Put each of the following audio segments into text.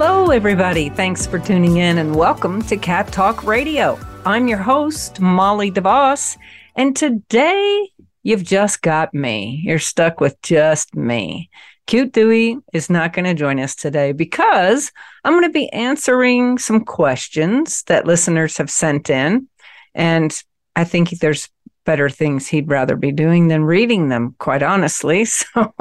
Hello, everybody. Thanks for tuning in and welcome to Cat Talk Radio. I'm your host, Molly DeVos, and today you've just got me. You're stuck with just me. Cute Dewey is not going to join us today because I'm going to be answering some questions that listeners have sent in. And I think there's better things he'd rather be doing than reading them, quite honestly. So,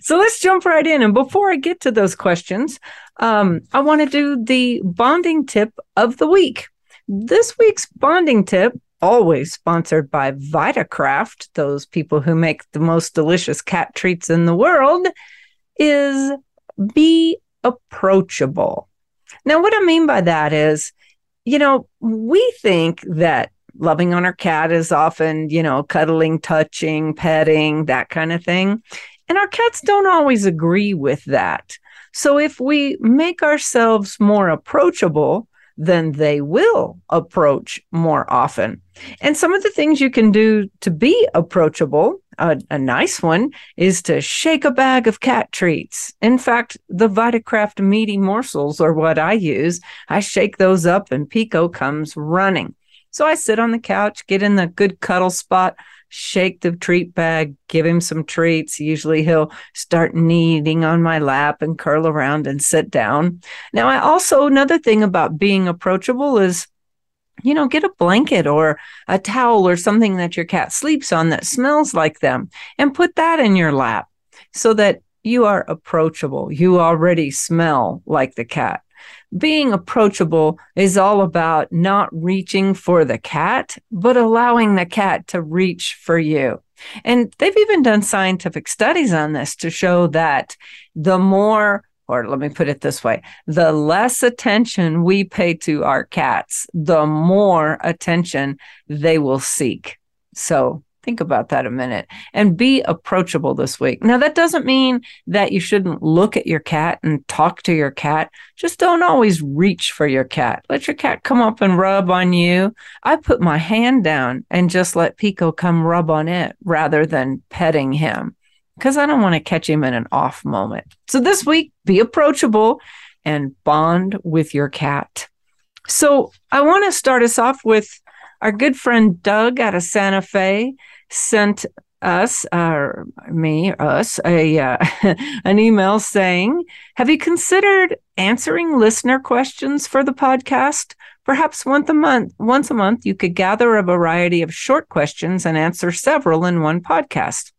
so let's jump right in. And before I get to those questions, um, I want to do the bonding tip of the week. This week's bonding tip, always sponsored by Vitakraft, those people who make the most delicious cat treats in the world, is be approachable. Now, what I mean by that is, you know, we think that loving on our cat is often, you know, cuddling, touching, petting, that kind of thing. And our cats don't always agree with that. So if we make ourselves more approachable, then they will approach more often. And some of the things you can do to be approachable, a, a, nice one is to shake a bag of cat treats. In fact, the Vitakraft meaty morsels are what I use. I shake those up and Pico comes running. So I sit on the couch, get in the good cuddle spot, shake the treat bag, give him some treats. Usually he'll start kneading on my lap and curl around and sit down. Now, I also, another thing about being approachable is, you know, get a blanket or a towel or something that your cat sleeps on that smells like them and put that in your lap so that you are approachable. You already smell like the cat being approachable is all about not reaching for the cat, but allowing the cat to reach for you. And they've even done scientific studies on this to show that the more or let me put it this way the less attention we pay to our cats, the more attention they will seek. So Think about that a minute and be approachable this week. Now, that doesn't mean that you shouldn't look at your cat and talk to your cat. Just don't always reach for your cat. Let your cat come up and rub on you. I put my hand down and just let Pico come rub on it rather than petting him because I don't want to catch him in an off moment. So, this week, be approachable and bond with your cat. So, I want to start us off with our good friend Doug out of Santa Fe sent us, or me, us, a uh, an email saying, "Have you considered answering listener questions for the podcast? Perhaps once a month, once a month, you could gather a variety of short questions and answer several in one podcast.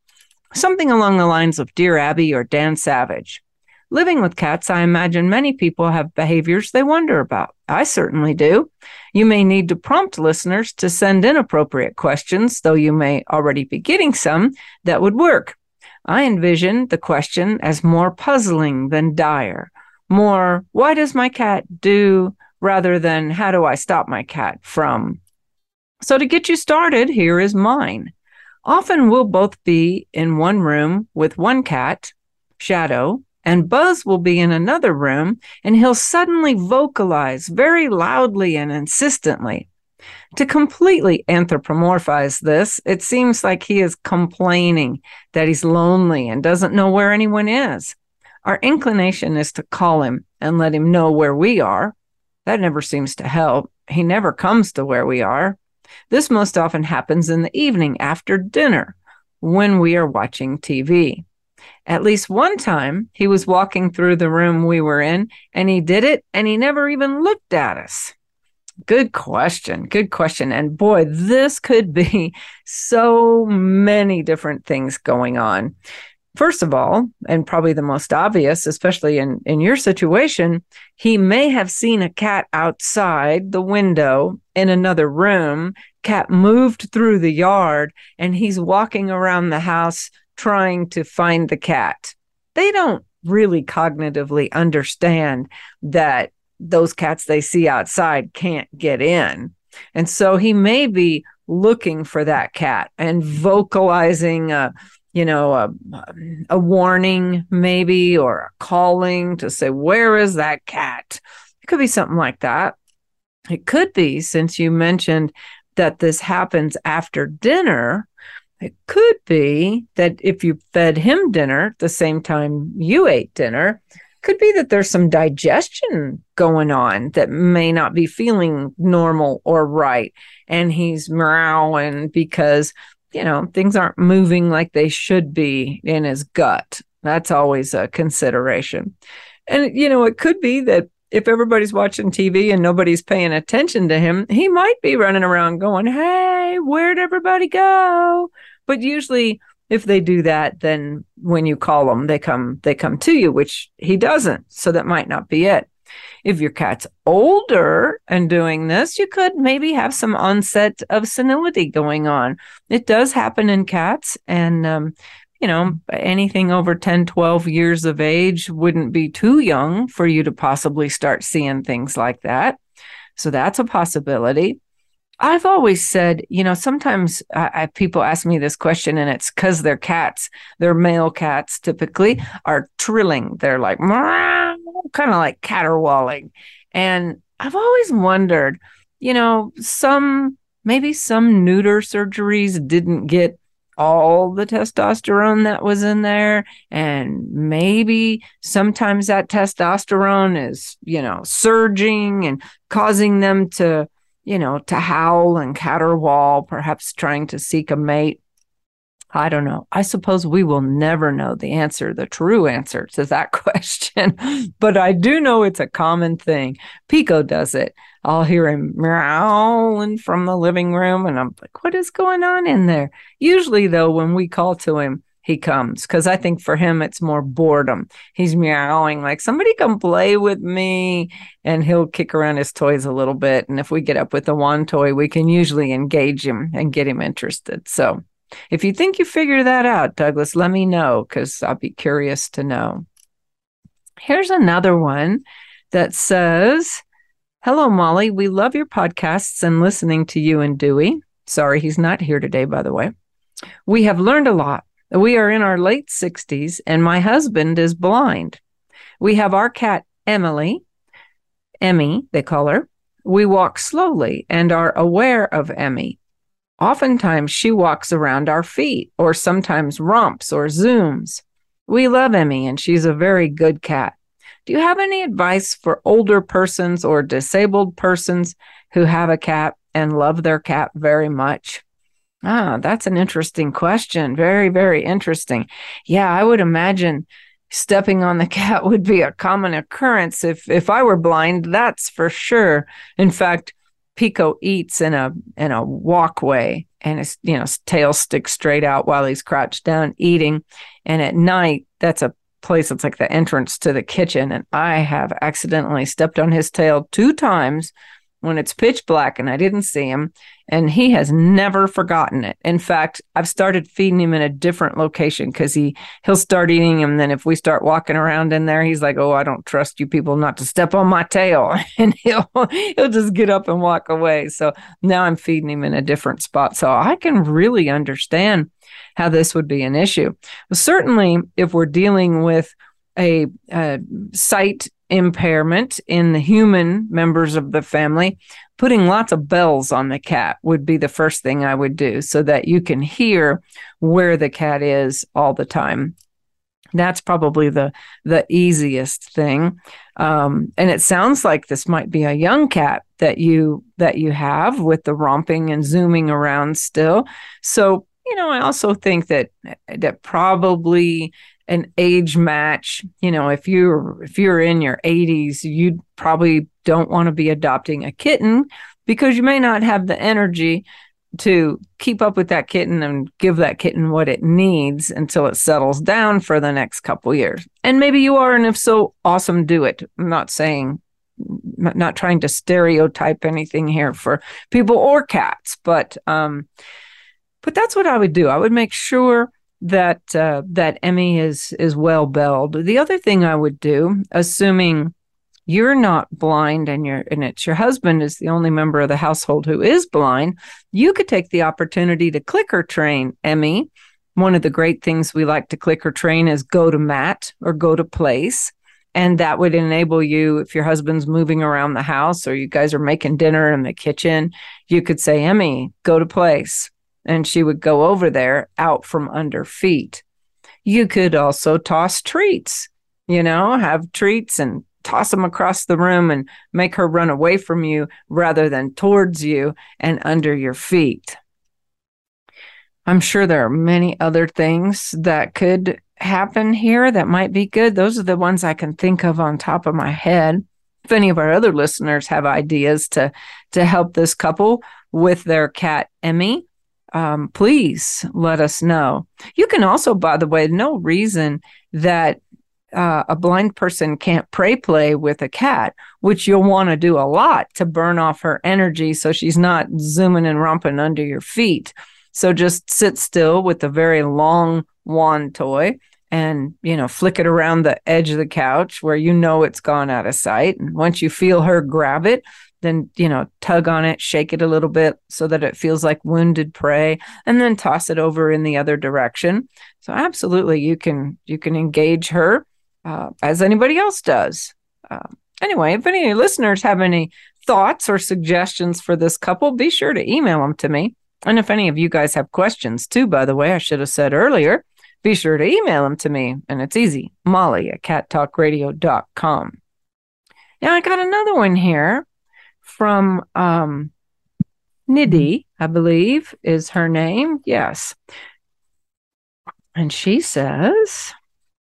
Something along the lines of Dear Abby or Dan Savage." Living with cats, I imagine many people have behaviors they wonder about. I certainly do. You may need to prompt listeners to send in appropriate questions, though you may already be getting some that would work. I envision the question as more puzzling than dire. More, why does my cat do rather than how do I stop my cat from? So, to get you started, here is mine. Often we'll both be in one room with one cat, Shadow, and Buzz will be in another room and he'll suddenly vocalize very loudly and insistently. To completely anthropomorphize this, it seems like he is complaining that he's lonely and doesn't know where anyone is. Our inclination is to call him and let him know where we are. That never seems to help. He never comes to where we are. This most often happens in the evening after dinner when we are watching TV. At least one time, he was walking through the room we were in and he did it and he never even looked at us. Good question. Good question. And boy, this could be so many different things going on. First of all, and probably the most obvious, especially in, in your situation, he may have seen a cat outside the window in another room. Cat moved through the yard and he's walking around the house trying to find the cat. They don't really cognitively understand that those cats they see outside can't get in. And so he may be looking for that cat and vocalizing a, you know, a, a warning maybe or a calling to say, where is that cat? It could be something like that. It could be, since you mentioned that this happens after dinner, it could be that if you fed him dinner the same time you ate dinner, could be that there's some digestion going on that may not be feeling normal or right. And he's meowing because, you know, things aren't moving like they should be in his gut. That's always a consideration. And, you know, it could be that if everybody's watching TV and nobody's paying attention to him, he might be running around going, Hey, where'd everybody go? But usually, if they do that, then when you call them, they come they come to you, which he doesn't. So that might not be it. If your cat's older and doing this, you could maybe have some onset of senility going on. It does happen in cats, and um, you know, anything over 10, 12 years of age wouldn't be too young for you to possibly start seeing things like that. So that's a possibility. I've always said, you know, sometimes I, I, people ask me this question, and it's because their cats, their male cats typically mm-hmm. are trilling. They're like, kind of like caterwauling. And I've always wondered, you know, some, maybe some neuter surgeries didn't get all the testosterone that was in there and maybe sometimes that testosterone is you know surging and causing them to you know to howl and caterwaul perhaps trying to seek a mate I don't know. I suppose we will never know the answer, the true answer to that question. but I do know it's a common thing. Pico does it. I'll hear him meowing from the living room, and I'm like, what is going on in there? Usually, though, when we call to him, he comes because I think for him it's more boredom. He's meowing like somebody come play with me, and he'll kick around his toys a little bit. And if we get up with the one toy, we can usually engage him and get him interested. So if you think you figure that out, Douglas, let me know because I'll be curious to know. Here's another one that says, Hello, Molly. We love your podcasts and listening to you and Dewey. Sorry, he's not here today, by the way. We have learned a lot. We are in our late 60s, and my husband is blind. We have our cat, Emily, Emmy, they call her. We walk slowly and are aware of Emmy. Oftentimes, she walks around our feet or sometimes romps or zooms. We love Emmy, and she's a very good cat. Do you have any advice for older persons or disabled persons who have a cat and love their cat very much? Ah, that's an interesting question. Very, very interesting. Yeah, I would imagine stepping on the cat would be a common occurrence if if I were blind, that's for sure. In fact, Pico eats in a in a walkway and his you know his tail sticks straight out while he's crouched down eating. And at night, that's a place that's like the entrance to the kitchen. And I have accidentally stepped on his tail two times when it's pitch black and I didn't see him. And he has never forgotten it. In fact, I've started feeding him in a different location because he he'll start eating and then if we start walking around in there, he's like, Oh, I don't trust you people not to step on my tail. And he'll he'll just get up and walk away. So now I'm feeding him in a different spot. So I can really understand how this would be an issue. certainly if we're dealing with a, a sight impairment in the human members of the family, putting lots of bells on the cat would be the first thing I would do so that you can hear where the cat is all the time. That's probably the the easiest thing, um, and it sounds like this might be a young cat that you that you have with the romping and zooming around still. So you know, I also think that that probably an age match you know if you're if you're in your 80s you probably don't want to be adopting a kitten because you may not have the energy to keep up with that kitten and give that kitten what it needs until it settles down for the next couple years. And maybe you are and if so awesome do it. I'm not saying not trying to stereotype anything here for people or cats but um but that's what i would do. I would make sure that uh, that Emmy is is well belled. The other thing I would do, assuming you're not blind and you're and it's your husband is the only member of the household who is blind, you could take the opportunity to clicker train Emmy. One of the great things we like to clicker train is go to mat or go to place. And that would enable you, if your husband's moving around the house or you guys are making dinner in the kitchen, you could say, Emmy, go to place. And she would go over there out from under feet. You could also toss treats, you know, have treats and toss them across the room and make her run away from you rather than towards you and under your feet. I'm sure there are many other things that could happen here that might be good. Those are the ones I can think of on top of my head. If any of our other listeners have ideas to to help this couple with their cat Emmy, um, please let us know. You can also, by the way, no reason that uh, a blind person can't prey play with a cat, which you'll want to do a lot to burn off her energy so she's not zooming and romping under your feet. So just sit still with a very long wand toy and you know flick it around the edge of the couch where you know it's gone out of sight and once you feel her grab it then you know tug on it shake it a little bit so that it feels like wounded prey and then toss it over in the other direction so absolutely you can you can engage her uh, as anybody else does uh, anyway if any listeners have any thoughts or suggestions for this couple be sure to email them to me and if any of you guys have questions too by the way i should have said earlier be sure to email them to me. And it's easy molly at cattalkradio.com. Now, I got another one here from um, Nidhi, I believe is her name. Yes. And she says,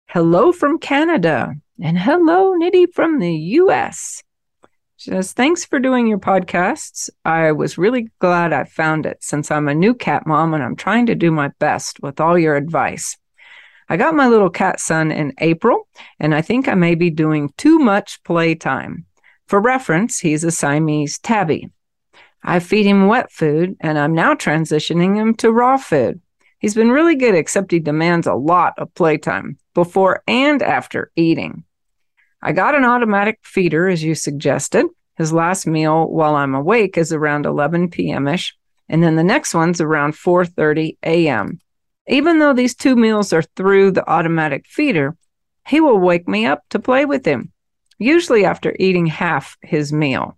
Hello from Canada. And hello, Nidhi from the US. She says, Thanks for doing your podcasts. I was really glad I found it since I'm a new cat mom and I'm trying to do my best with all your advice. I got my little cat son in April, and I think I may be doing too much playtime. For reference, he's a Siamese tabby. I feed him wet food, and I'm now transitioning him to raw food. He's been really good, except he demands a lot of playtime before and after eating. I got an automatic feeder, as you suggested. His last meal while I'm awake is around 11 p.m. ish, and then the next one's around 4:30 a.m. Even though these two meals are through the automatic feeder, he will wake me up to play with him, usually after eating half his meal.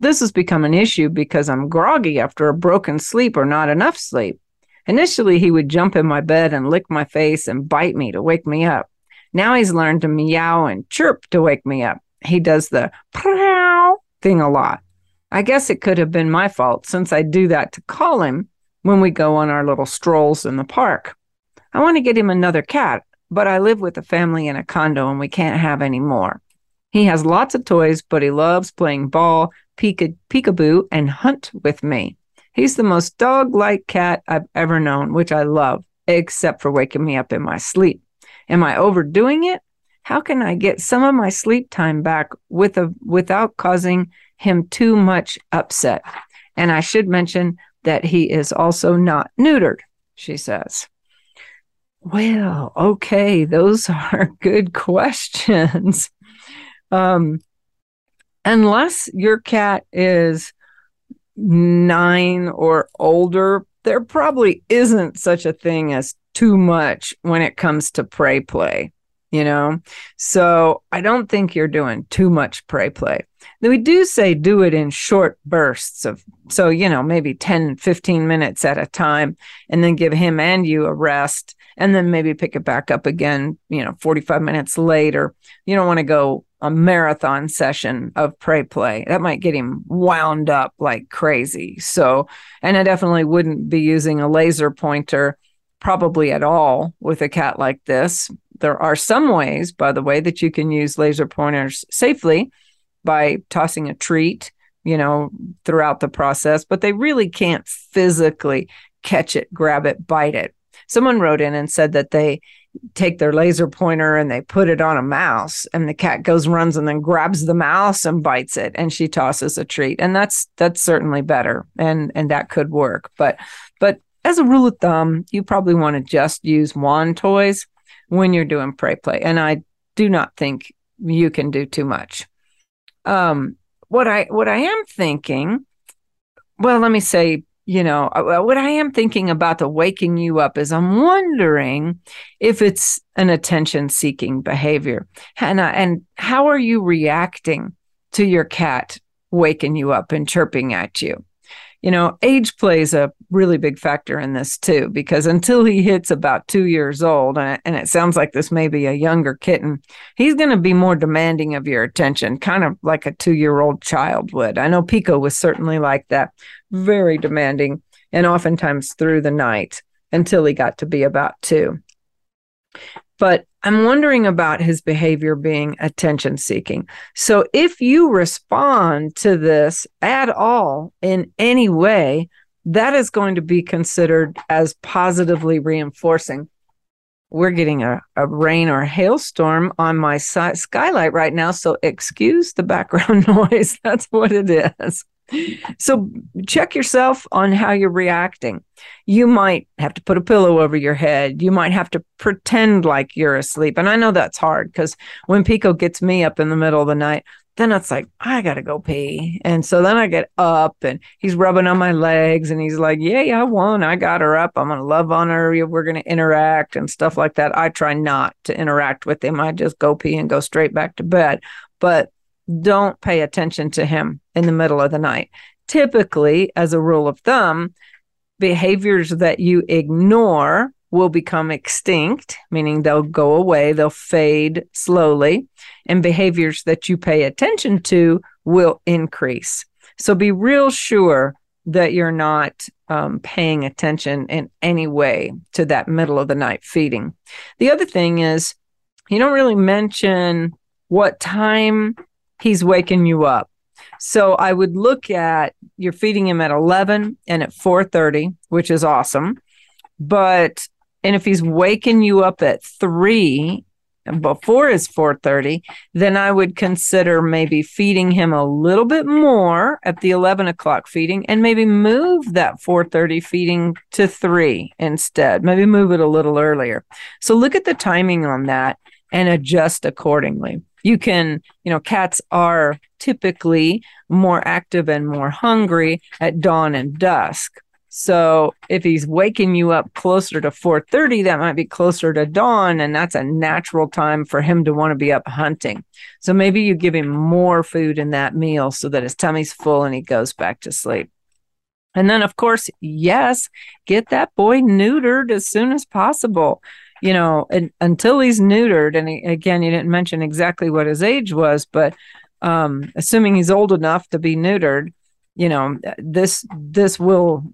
This has become an issue because I'm groggy after a broken sleep or not enough sleep. Initially, he would jump in my bed and lick my face and bite me to wake me up. Now he's learned to meow and chirp to wake me up. He does the prow thing a lot. I guess it could have been my fault since I do that to call him when we go on our little strolls in the park. I want to get him another cat, but I live with a family in a condo and we can't have any more. He has lots of toys, but he loves playing ball, peek- peekaboo, and hunt with me. He's the most dog like cat I've ever known, which I love, except for waking me up in my sleep. Am I overdoing it? How can I get some of my sleep time back with a, without causing him too much upset? And I should mention that he is also not neutered, she says. Well, okay, those are good questions. Um, unless your cat is nine or older, there probably isn't such a thing as too much when it comes to prey play, you know? So I don't think you're doing too much prey play. We do say do it in short bursts of, so, you know, maybe 10, 15 minutes at a time, and then give him and you a rest, and then maybe pick it back up again, you know, 45 minutes later. You don't want to go a marathon session of prey play. That might get him wound up like crazy. So, and I definitely wouldn't be using a laser pointer probably at all with a cat like this. There are some ways, by the way, that you can use laser pointers safely by tossing a treat, you know, throughout the process, but they really can't physically catch it, grab it, bite it. Someone wrote in and said that they take their laser pointer and they put it on a mouse and the cat goes runs and then grabs the mouse and bites it and she tosses a treat and that's that's certainly better and and that could work but but as a rule of thumb, you probably want to just use wand toys when you're doing prey play. And I do not think you can do too much. Um, what I what I am thinking, well, let me say, you know, uh, what I am thinking about the waking you up is I'm wondering if it's an attention seeking behavior, and and how are you reacting to your cat waking you up and chirping at you? You know, age plays a really big factor in this too, because until he hits about two years old, and, it sounds like this may be a younger kitten, he's going to be more demanding of your attention, kind of like a two year old child would. I know Pico was certainly like that, very demanding, and oftentimes through the night until he got to be about two. But I'm wondering about his behavior being attention seeking. So if you respond to this at all in any way, that is going to be considered as positively reinforcing. We're getting a, a rain or hailstorm on my si- skylight right now. So excuse the background noise. That's what it is. So check yourself on how you're reacting. You might have to put a pillow over your head. You might have to pretend like you're asleep. And I know that's hard because when Pico gets me up in the middle of the night, then it's like, I got to go pee. And so then I get up and he's rubbing on my legs and he's like, yeah, I won. I got her up. I'm going to love on her. We're going to interact and stuff like that. I try not to interact with him. I just go pee and go straight back to bed. But don't pay attention to him in the middle of the night. Typically, as a rule of thumb, behaviors that you ignore will become extinct, meaning they'll go away, they'll fade slowly, and behaviors that you pay attention to will increase. So be real sure that you're not um, paying attention in any way to that middle of the night feeding. The other thing is, you don't really mention what time he's waking you up. So I would look at you're feeding him at 11 and at 4:30, which is awesome. But and if he's waking you up at 3 before his 4:30, then I would consider maybe feeding him a little bit more at the 11 o'clock feeding, and maybe move that 4:30 feeding to three instead. Maybe move it a little earlier. So look at the timing on that and adjust accordingly you can, you know, cats are typically more active and more hungry at dawn and dusk. So if he's waking you up closer to 4:30, that might be closer to dawn and that's a natural time for him to want to be up hunting. So maybe you give him more food in that meal so that his tummy's full and he goes back to sleep. And then of course, yes, get that boy neutered as soon as possible you know, and, until he's neutered, and he, again, you didn't mention exactly what his age was, but um, assuming he's old enough to be neutered, you know, this this will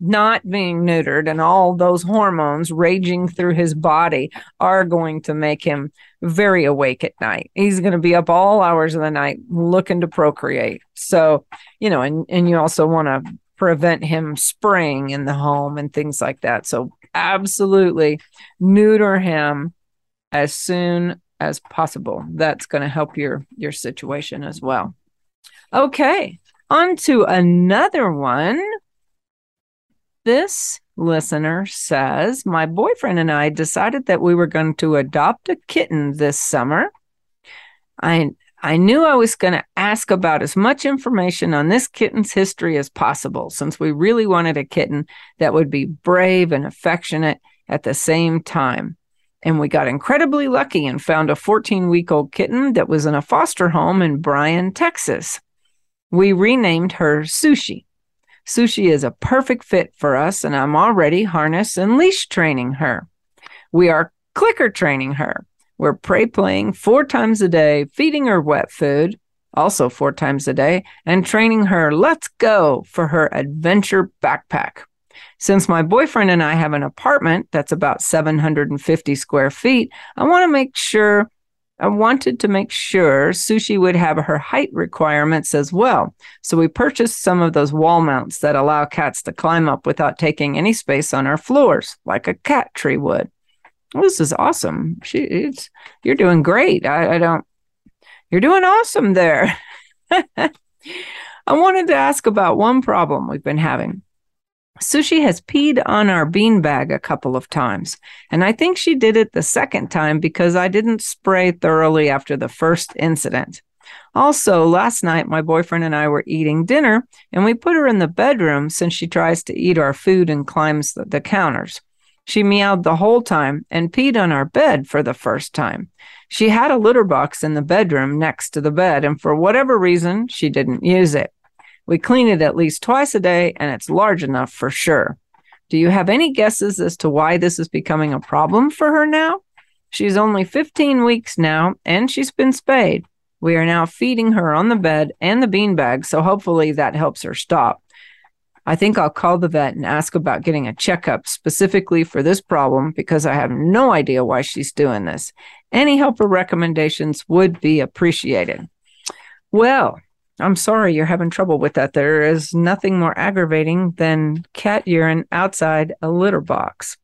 not being neutered and all those hormones raging through his body are going to make him very awake at night. He's going to be up all hours of the night looking to procreate. So, you know, and and you also want to prevent him spraying in the home and things like that. So absolutely neuter him as soon as possible. That's going to help your your situation as well. Okay, on to another one. This listener says, My boyfriend and I decided that we were going to adopt a kitten this summer. I I knew I was going to ask about as much information on this kitten's history as possible, since we really wanted a kitten that would be brave and affectionate at the same time. And we got incredibly lucky and found a 14 week old kitten that was in a foster home in Bryan, Texas. We renamed her Sushi. Sushi is a perfect fit for us, and I'm already harness and leash training her. We are clicker training her. We're prey playing four times a day, feeding her wet food, also four times a day, and training her let's go for her adventure backpack. Since my boyfriend and I have an apartment that's about 750 square feet, I want to make sure I wanted to make sure Sushi would have her height requirements as well. So we purchased some of those wall mounts that allow cats to climb up without taking any space on our floors, like a cat tree would oh, this is awesome. She, you're doing great. I, I don't, you're doing awesome there. I wanted to ask about one problem we've been having. Sushi has peed on our beanbag a couple of times, and I think she did it the second time because I didn't spray thoroughly after the first incident. Also, last night, my boyfriend and I were eating dinner, and we put her in the bedroom since she tries to eat our food and climbs the, the counters. She meowed the whole time and peed on our bed for the first time. She had a litter box in the bedroom next to the bed, and for whatever reason, she didn't use it. We clean it at least twice a day, and it's large enough for sure. Do you have any guesses as to why this is becoming a problem for her now? She's only 15 weeks now, and she's been spayed. We are now feeding her on the bed and the beanbag, so hopefully that helps her stop. I think I'll call the vet and ask about getting a checkup specifically for this problem because I have no idea why she's doing this. Any help or recommendations would be appreciated. Well, I'm sorry you're having trouble with that. There is nothing more aggravating than cat urine outside a litter box.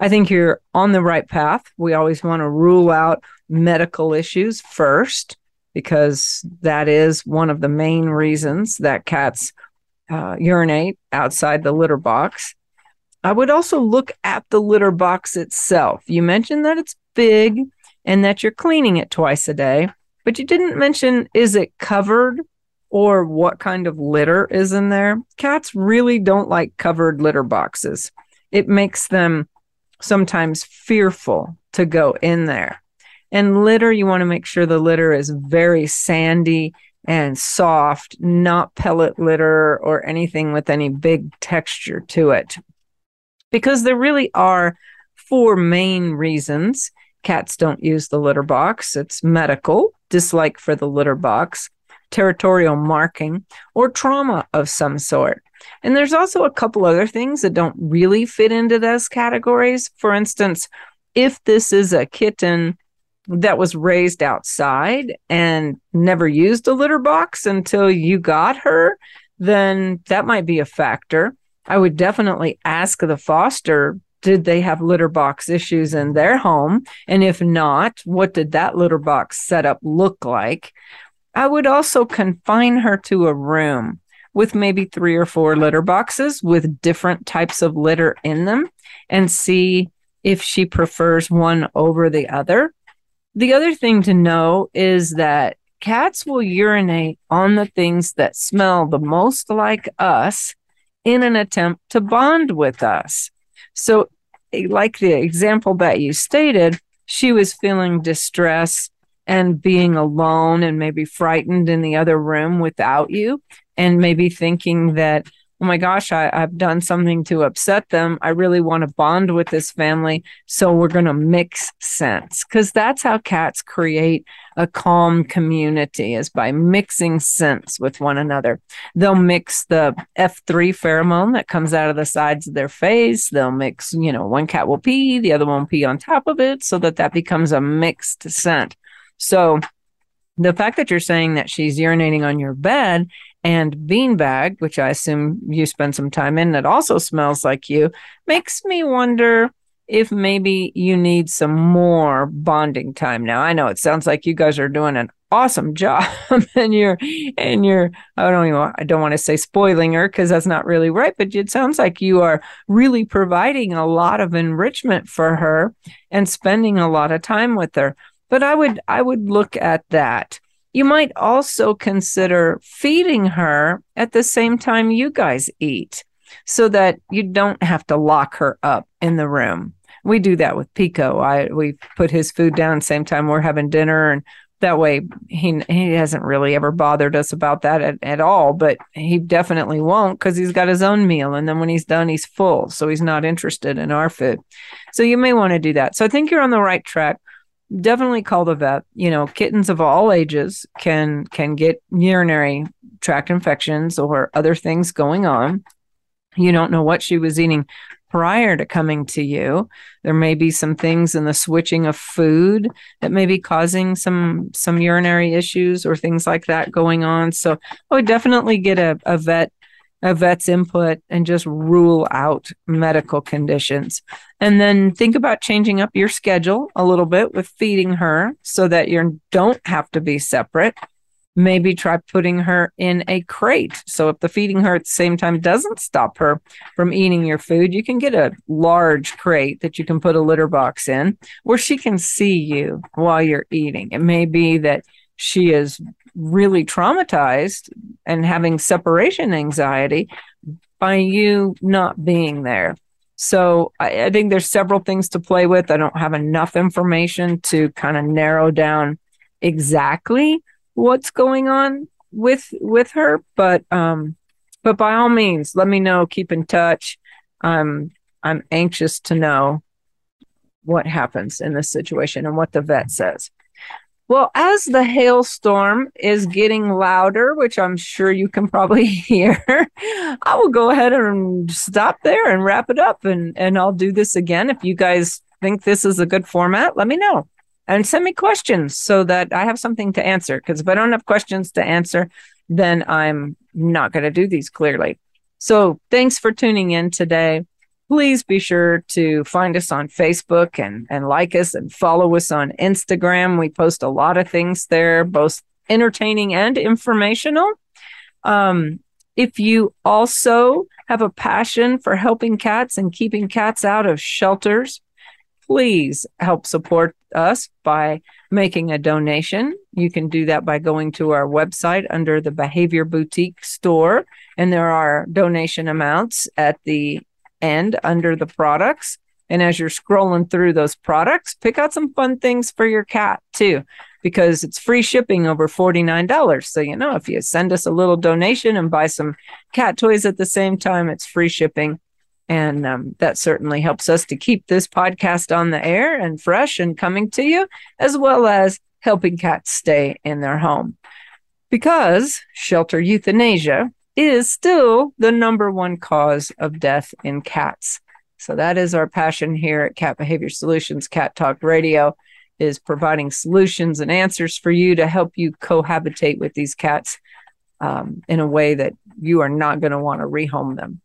I think you're on the right path. We always want to rule out medical issues first because that is one of the main reasons that cats uh, urinate outside the litter box. I would also look at the litter box itself. You mentioned that it's big and that you're cleaning it twice a day, but you didn't mention is it covered or what kind of litter is in there. Cats really don't like covered litter boxes. It makes them sometimes fearful to go in there. And litter, you want to make sure the litter is very sandy and soft, not pellet litter or anything with any big texture to it. Because there really are four main reasons cats don't use the litter box it's medical, dislike for the litter box, territorial marking, or trauma of some sort. And there's also a couple other things that don't really fit into those categories. For instance, if this is a kitten that was raised outside and never used a litter box until you got her, then that might be a factor. I would definitely ask the foster did they have litter box issues in their home? And if not, what did that litter box setup look like? I would also confine her to a room with maybe three or four litter boxes with different types of litter in them and see if she prefers one over the other. The other thing to know is that cats will urinate on the things that smell the most like us in an attempt to bond with us. So, like the example that you stated, she was feeling distress and being alone and maybe frightened in the other room without you, and maybe thinking that oh my gosh, I, have done something to upset them. I really want to bond with this family. So we're going to mix scents because that's how cats create a calm community is by mixing scents with one another. They'll mix the F3 pheromone that comes out of the sides of their face. They'll mix, you know, one cat will pee, the other one will pee on top of it so that that becomes a mixed scent. So the fact that you're saying that she's urinating on your bed and beanbag, which I assume you spend some time in, that also smells like you, makes me wonder if maybe you need some more bonding time. Now I know it sounds like you guys are doing an awesome job and you're and you're I don't even I don't want to say spoiling her because that's not really right, but it sounds like you are really providing a lot of enrichment for her and spending a lot of time with her. But I would I would look at that you might also consider feeding her at the same time you guys eat so that you don't have to lock her up in the room. We do that with Pico. I we put his food down same time we're having dinner and that way he he hasn't really ever bothered us about that at, at all but he definitely won't because he's got his own meal and then when he's done he's full so he's not interested in our food so you may want to do that so i think you're on the right track definitely call the vet. You know, kittens of all ages can can get urinary tract infections or other things going on. You don't know what she was eating prior to coming to you. There may be some things in the switching of food that may be causing some some urinary issues or things like that going on. So I would definitely get a, a vet a vet's input and just rule out medical conditions. And then think about changing up your schedule a little bit with feeding her so that you don't have to be separate. maybe try putting her in a crate. So if the feeding her at the same time doesn't stop her from eating your food, you can get a large crate that you can put a litter box in where she can see you while you're eating. It may be that she is really traumatized and having separation anxiety by you not being there. So I, I think there's several things to play with. I don't have enough information to kind of narrow down exactly what's going on with with her but um but by all means let me know keep in touch i'm i'm anxious to know what happens in this situation and what the vet says well as the hailstorm is getting louder which i'm sure you can probably hear i will go ahead and stop there and wrap it up and and i'll do this again if you guys think this is a good format let me know and send me questions so that I have something to answer. Because if I don't have questions to answer, then I'm not going to do these clearly. So thanks for tuning in today. Please be sure to find us on Facebook and, and like us and follow us on Instagram. We post a lot of things there, both entertaining and informational. Um, if you also have a passion for helping cats and keeping cats out of shelters, please help support us by making a donation. You can do that by going to our website under the Behavior Boutique store, and there are donation amounts at the end under the products. And as you're scrolling through those products, pick out some fun things for your cat too, because it's free shipping over $49. So, you know, if you send us a little donation and buy some cat toys at the same time, it's free shipping. And um, that certainly helps us to keep this podcast on the air and fresh and coming to you, as well as helping cats stay in their home. Because shelter euthanasia is still the number one cause of death in cats. So that is our passion here at Cat Behavior Solutions, Cat Talk Radio, is providing solutions and answers for you to help you cohabitate with these cats um, in a way that you are not going to want to rehome them.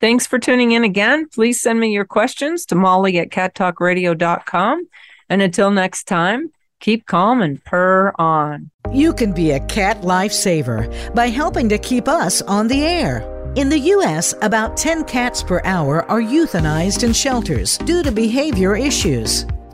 Thanks for tuning in again. Please send me your questions to molly at cattalkradio.com. And until next time, keep calm and purr on. You can be a cat lifesaver by helping to keep us on the air. In the U.S., about 10 cats per hour are euthanized in shelters due to behavior issues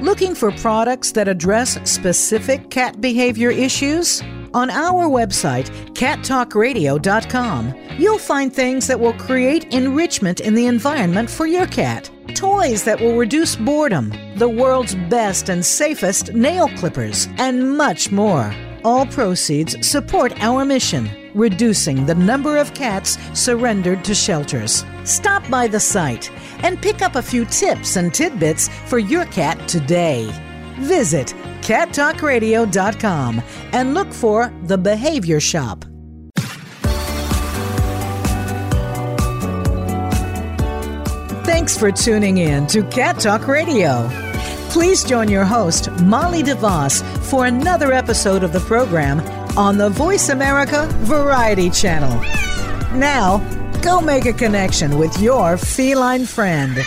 Looking for products that address specific cat behavior issues? On our website, cattalkradio.com, you'll find things that will create enrichment in the environment for your cat. Toys that will reduce boredom, the world's best and safest nail clippers, and much more. All proceeds support our mission, reducing the number of cats surrendered to shelters. Stop by the site and pick up a few tips and tidbits for your cat today. Visit cattalkradio.com and look for The Behavior Shop. Thanks for tuning in to Cat Talk Radio. Please join your host, Molly DeVos, for another episode of the program on the Voice America Variety Channel. Now, go make a connection with your feline friend.